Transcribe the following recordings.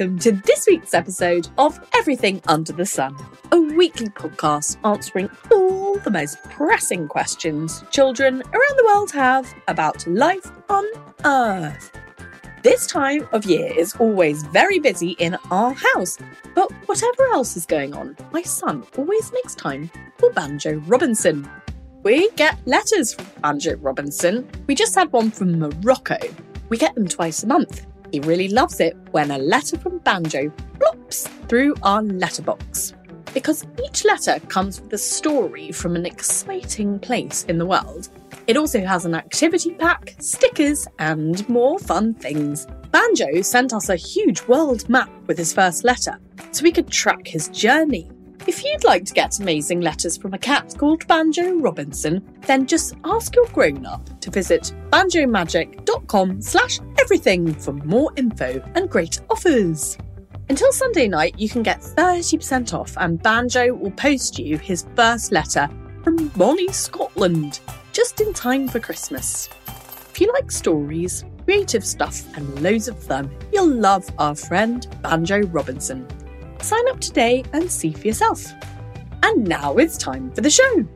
welcome to this week's episode of Everything Under the Sun, a weekly podcast answering all the most pressing questions children around the world have about life on Earth. This time of year is always very busy in our house, but whatever else is going on, my son always makes time for Banjo Robinson. We get letters from Banjo Robinson. We just had one from Morocco. We get them twice a month. He really loves it when a letter from Banjo plops through our letterbox. Because each letter comes with a story from an exciting place in the world it also has an activity pack, stickers, and more fun things. Banjo sent us a huge world map with his first letter, so we could track his journey. If you'd like to get amazing letters from a cat called Banjo Robinson, then just ask your grown-up to visit banjomagic.com slash everything for more info and great offers. Until Sunday night, you can get 30% off and Banjo will post you his first letter from Molly, Scotland just in time for Christmas. If you like stories, creative stuff, and loads of fun, you'll love our friend Banjo Robinson. Sign up today and see for yourself. And now it's time for the show.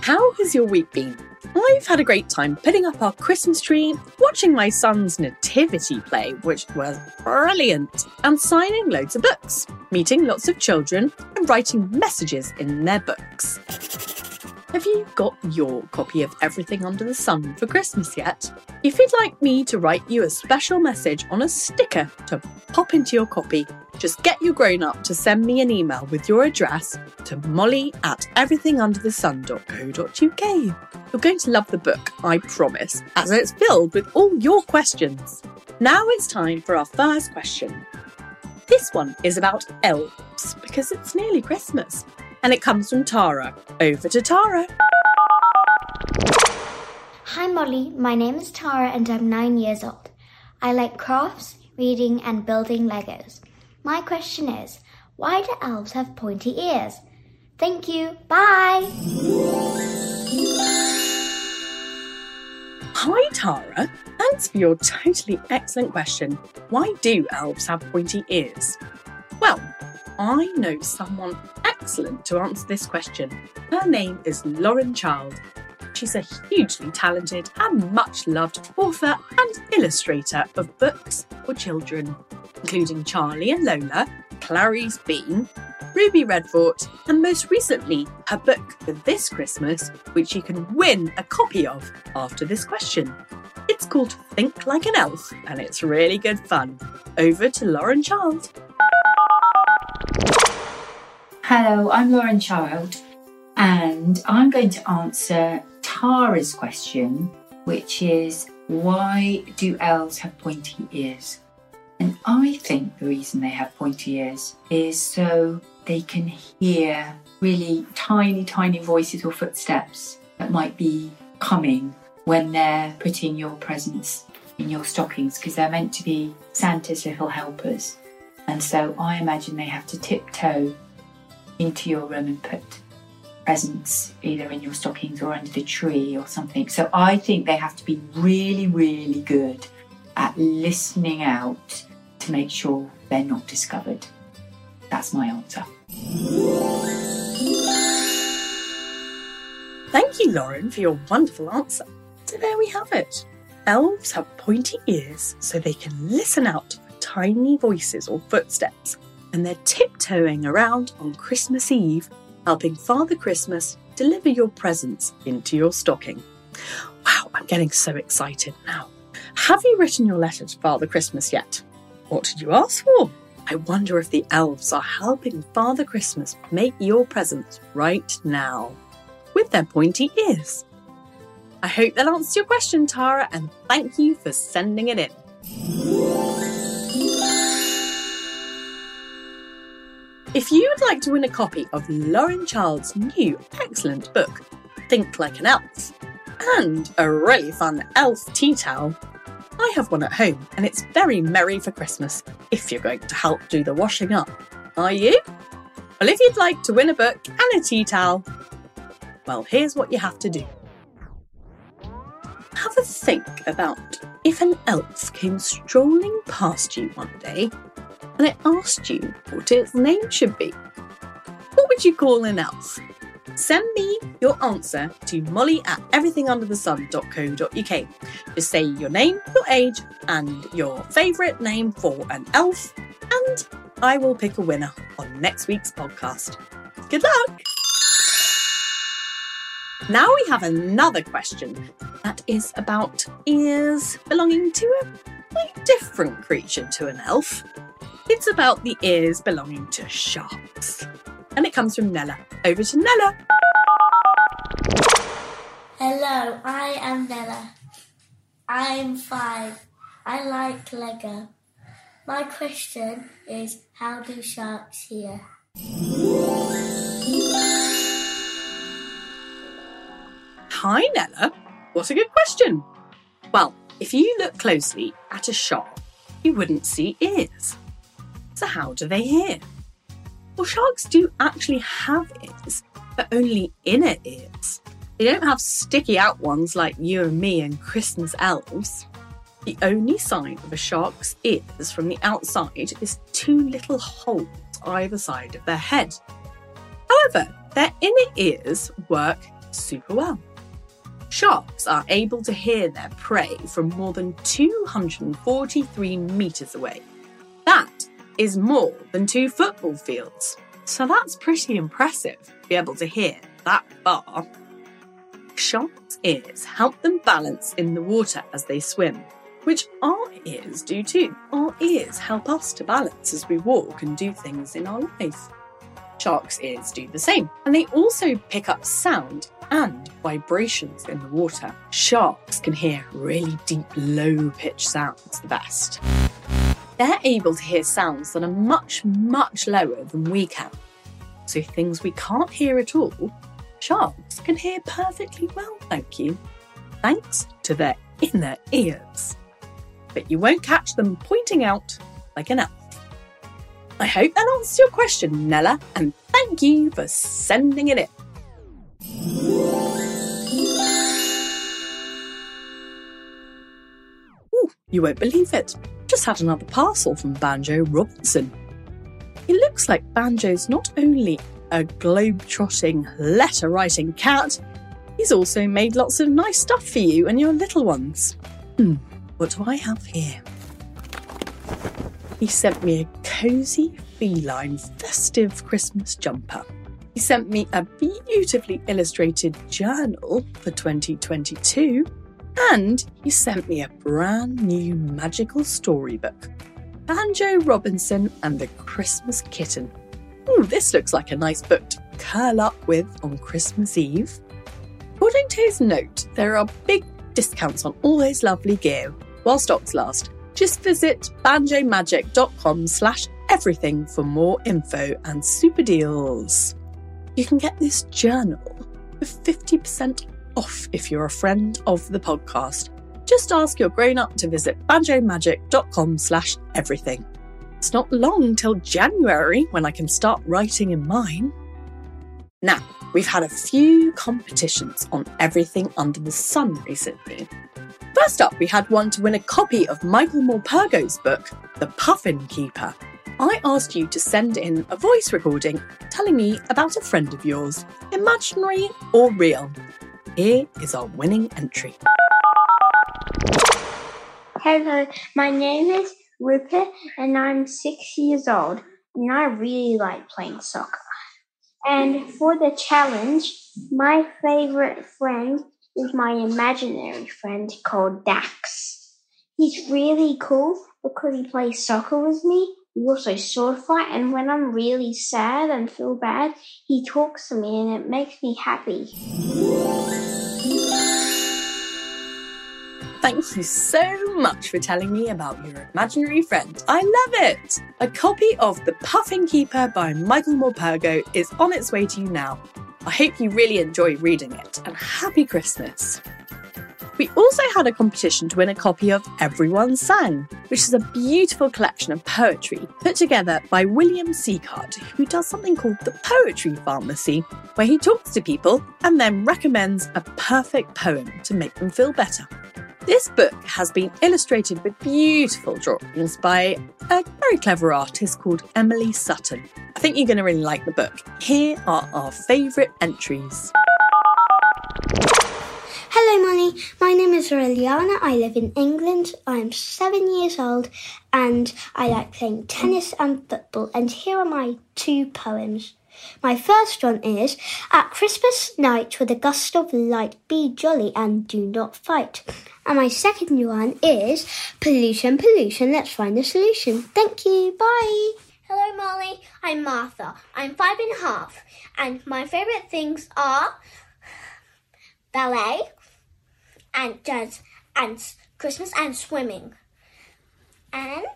How has your week been? I've had a great time putting up our Christmas tree, watching my son's nativity play, which was brilliant, and signing loads of books, meeting lots of children, and writing messages in their books. Have you got your copy of Everything Under the Sun for Christmas yet? If you'd like me to write you a special message on a sticker to pop into your copy, just get your grown up to send me an email with your address to molly at everythingunderthesun.co.uk. You're going to love the book, I promise, as it's filled with all your questions. Now it's time for our first question. This one is about elves because it's nearly Christmas and it comes from Tara. Over to Tara. Hi, Molly. My name is Tara and I'm nine years old. I like crafts, reading, and building Legos. My question is why do elves have pointy ears? Thank you. Bye. Hi, Tara. Thanks for your totally excellent question. Why do elves have pointy ears? Well, I know someone excellent to answer this question. Her name is Lauren Child. She's a hugely talented and much loved author and illustrator of books for children, including Charlie and Lola, Clarice Bean, Ruby Redfort, and most recently, her book for this Christmas, which you can win a copy of after this question. It's called Think Like an Elf, and it's really good fun. Over to Lauren Child. Hello, I'm Lauren Child, and I'm going to answer Tara's question, which is why do elves have pointy ears? And I think the reason they have pointy ears is so they can hear really tiny, tiny voices or footsteps that might be coming when they're putting your presents in your stockings because they're meant to be Santa's little helpers. And so I imagine they have to tiptoe into your room and put presents either in your stockings or under the tree or something. So I think they have to be really, really good at listening out to make sure they're not discovered. That's my answer. Thank you, Lauren, for your wonderful answer. So there we have it. Elves have pointy ears so they can listen out for tiny voices or footsteps and they're tiptoeing around on Christmas Eve, helping Father Christmas deliver your presents into your stocking. Wow, I'm getting so excited now. Have you written your letter to Father Christmas yet? What did you ask for? I wonder if the elves are helping Father Christmas make your presents right now with their pointy ears. I hope that answers your question, Tara, and thank you for sending it in. If you would like to win a copy of Lauren Child's new excellent book, Think Like an Elf, and a really fun elf tea towel, I have one at home and it's very merry for Christmas if you're going to help do the washing up. Are you? Well, if you'd like to win a book and a tea towel, well, here's what you have to do. Have a think about if an elf came strolling past you one day and it asked you what its name should be, what would you call an elf? Send me your answer to molly at everythingunderthesun.co.uk. Just say your name, your age, and your favourite name for an elf, and I will pick a winner on next week's podcast. Good luck! Now we have another question that is about ears belonging to a quite different creature to an elf. It's about the ears belonging to sharks. And it comes from Nella. Over to Nella. Hello, I am Nella. I am five. I like Lego. My question is how do sharks hear? Hi, Nella. What a good question. Well, if you look closely at a shark, you wouldn't see ears. So, how do they hear? Well, sharks do actually have ears, but only inner ears. They don't have sticky out ones like you and me and Christmas elves. The only sign of a shark's ears from the outside is two little holes either side of their head. However, their inner ears work super well. Sharks are able to hear their prey from more than 243 metres away. Is more than two football fields. So that's pretty impressive to be able to hear that far. Sharks' ears help them balance in the water as they swim, which our ears do too. Our ears help us to balance as we walk and do things in our life. Sharks' ears do the same, and they also pick up sound and vibrations in the water. Sharks can hear really deep, low pitched sounds the best. They're able to hear sounds that are much, much lower than we can. So things we can't hear at all, sharks can hear perfectly well, thank you. Thanks to their inner ears. But you won't catch them pointing out like an elf. I hope that answers your question, Nella, and thank you for sending it in. You won't believe it. Just had another parcel from Banjo Robinson. It looks like Banjo's not only a globe-trotting, letter-writing cat, he's also made lots of nice stuff for you and your little ones. Hmm, what do I have here? He sent me a cosy feline festive Christmas jumper. He sent me a beautifully illustrated journal for 2022. And he sent me a brand new magical storybook Banjo Robinson and the Christmas Kitten. Ooh, this looks like a nice book to curl up with on Christmas Eve. According to his note, there are big discounts on all his lovely gear while stocks last. Just visit banjomagic.com slash everything for more info and super deals. You can get this journal for 50% off if you're a friend of the podcast. Just ask your grown up to visit banjomagic.com slash everything. It's not long till January when I can start writing in mine. Now, we've had a few competitions on everything under the sun recently. First up, we had one to win a copy of Michael Morpurgo's book, The Puffin Keeper. I asked you to send in a voice recording telling me about a friend of yours, imaginary or real. Here is our winning entry. Hello, my name is Rupert and I'm six years old and I really like playing soccer. And for the challenge, my favorite friend is my imaginary friend called Dax. He's really cool because he plays soccer with me. Also sword fight, and when I'm really sad and feel bad, he talks to me and it makes me happy. Thank you so much for telling me about your imaginary friend. I love it! A copy of The Puffin Keeper by Michael Morpurgo is on its way to you now. I hope you really enjoy reading it, and happy Christmas! We also had a competition to win a copy of Everyone Sang, which is a beautiful collection of poetry put together by William Sieghart, who does something called the Poetry Pharmacy, where he talks to people and then recommends a perfect poem to make them feel better. This book has been illustrated with beautiful drawings by a very clever artist called Emily Sutton. I think you're going to really like the book. Here are our favourite entries. Hello, Molly. My name is Aureliana. I live in England. I'm seven years old and I like playing tennis and football. And here are my two poems. My first one is At Christmas night, with a gust of light, be jolly and do not fight. And my second one is Pollution, pollution, let's find a solution. Thank you. Bye. Hello, Molly. I'm Martha. I'm five and a half, and my favourite things are ballet and jazz and Christmas and swimming. And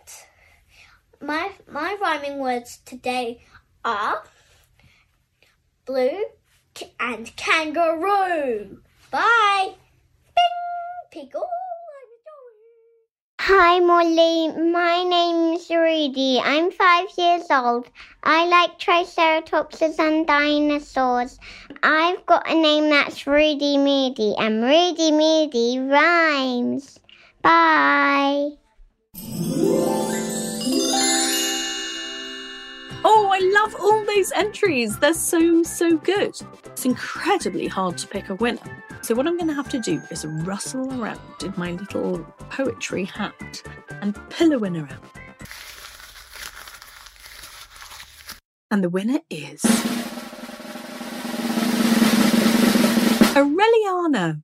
my my rhyming words today are blue and kangaroo. Bye. Bing, pickle. Hi, Molly. My name's Rudy. I'm five years old. I like Triceratopses and dinosaurs. I've got a name that's Rudy Moody, and Rudy Moody rhymes. Bye. I love all those entries. They're so, so good. It's incredibly hard to pick a winner. So, what I'm going to have to do is rustle around in my little poetry hat and pull a winner out. And the winner is. Aureliana.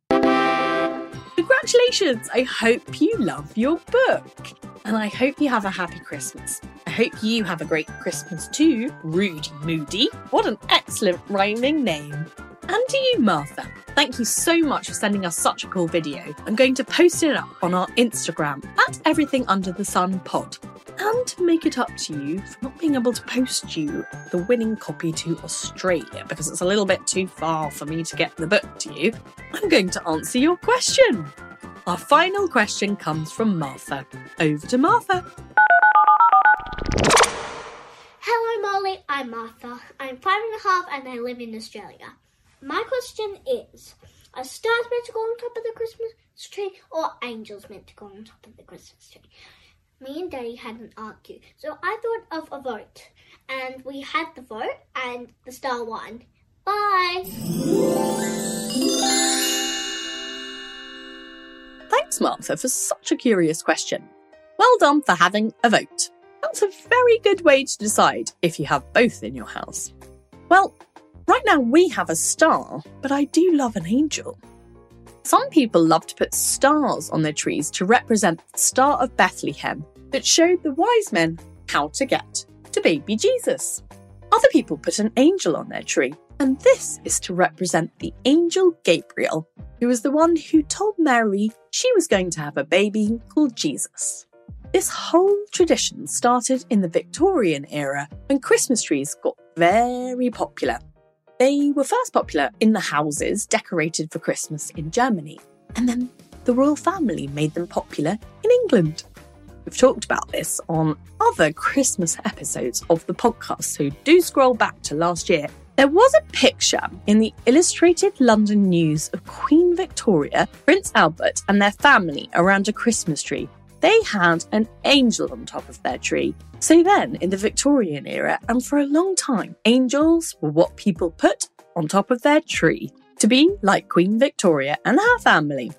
Congratulations! I hope you love your book. And I hope you have a happy Christmas. I hope you have a great Christmas too, Rudy Moody. What an excellent rhyming name. And to you, Martha. Thank you so much for sending us such a cool video. I'm going to post it up on our Instagram at Everything Under the Sun Pod. And make it up to you for not being able to post you the winning copy to Australia because it's a little bit too far for me to get the book to you. I'm going to answer your question. Our final question comes from Martha. Over to Martha. I'm Martha. I'm five and a half and I live in Australia. My question is Are stars meant to go on top of the Christmas tree or angels meant to go on top of the Christmas tree? Me and Daddy had an argue, so I thought of a vote. And we had the vote, and the star won. Bye! Thanks, Martha, for such a curious question. Well done for having a vote. That's a very good way to decide if you have both in your house. Well, right now we have a star, but I do love an angel. Some people love to put stars on their trees to represent the Star of Bethlehem that showed the wise men how to get to baby Jesus. Other people put an angel on their tree, and this is to represent the angel Gabriel, who was the one who told Mary she was going to have a baby called Jesus. This whole tradition started in the Victorian era when Christmas trees got very popular. They were first popular in the houses decorated for Christmas in Germany, and then the royal family made them popular in England. We've talked about this on other Christmas episodes of the podcast, so do scroll back to last year. There was a picture in the Illustrated London News of Queen Victoria, Prince Albert, and their family around a Christmas tree. They had an angel on top of their tree. So then, in the Victorian era, and for a long time, angels were what people put on top of their tree to be like Queen Victoria and her family.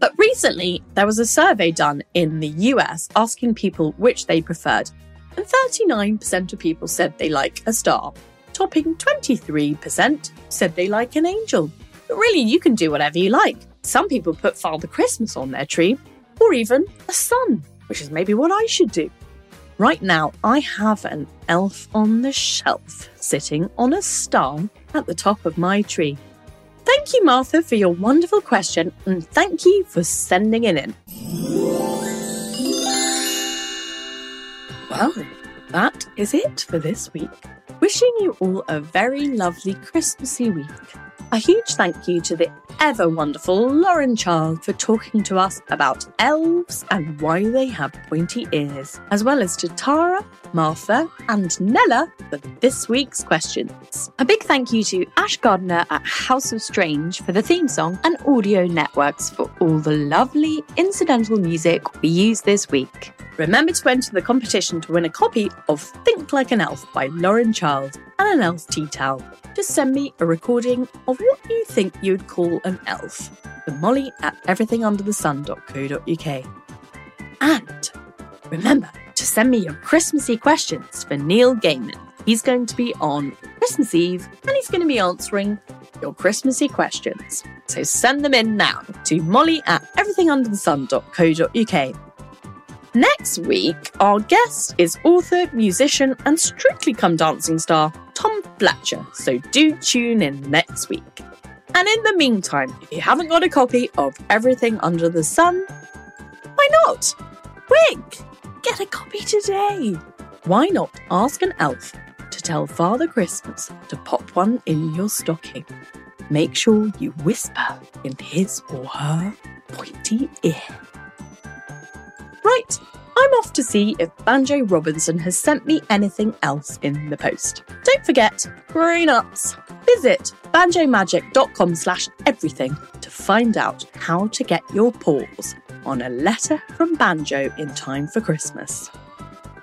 But recently, there was a survey done in the US asking people which they preferred, and 39% of people said they like a star, topping 23% said they like an angel. But really, you can do whatever you like. Some people put Father Christmas on their tree, or even a sun, which is maybe what I should do. Right now, I have an elf on the shelf sitting on a star at the top of my tree. Thank you, Martha, for your wonderful question, and thank you for sending it in. Well, that is it for this week. Wishing you all a very lovely Christmassy week. A huge thank you to the ever wonderful Lauren Child for talking to us about elves and why they have pointy ears, as well as to Tara, Martha, and Nella for this week's questions. A big thank you to Ash Gardner at House of Strange for the theme song and Audio Networks for all the lovely incidental music we used this week. Remember to enter the competition to win a copy of Think Like an Elf by Lauren Child and an elf tea towel. Just send me a recording of what you think you'd call an elf to molly at everythingunderthesun.co.uk. And remember to send me your Christmassy questions for Neil Gaiman. He's going to be on Christmas Eve and he's going to be answering your Christmassy questions. So send them in now to molly at everythingunderthesun.co.uk. Next week, our guest is author, musician, and strictly come dancing star Tom Fletcher, so do tune in next week. And in the meantime, if you haven't got a copy of Everything Under the Sun, why not? Quick! Get a copy today! Why not ask an elf to tell Father Christmas to pop one in your stocking? Make sure you whisper in his or her pointy ear. Right, I'm off to see if Banjo Robinson has sent me anything else in the post. Don't forget, grown ups, visit banjomagic.com slash everything to find out how to get your paws on a letter from Banjo in time for Christmas.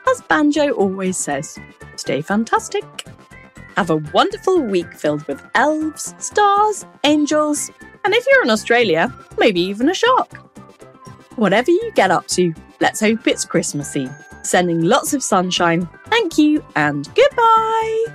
As Banjo always says, stay fantastic. Have a wonderful week filled with elves, stars, angels, and if you're in Australia, maybe even a shark. Whatever you get up to, let's hope it's Christmassy. Sending lots of sunshine. Thank you and goodbye.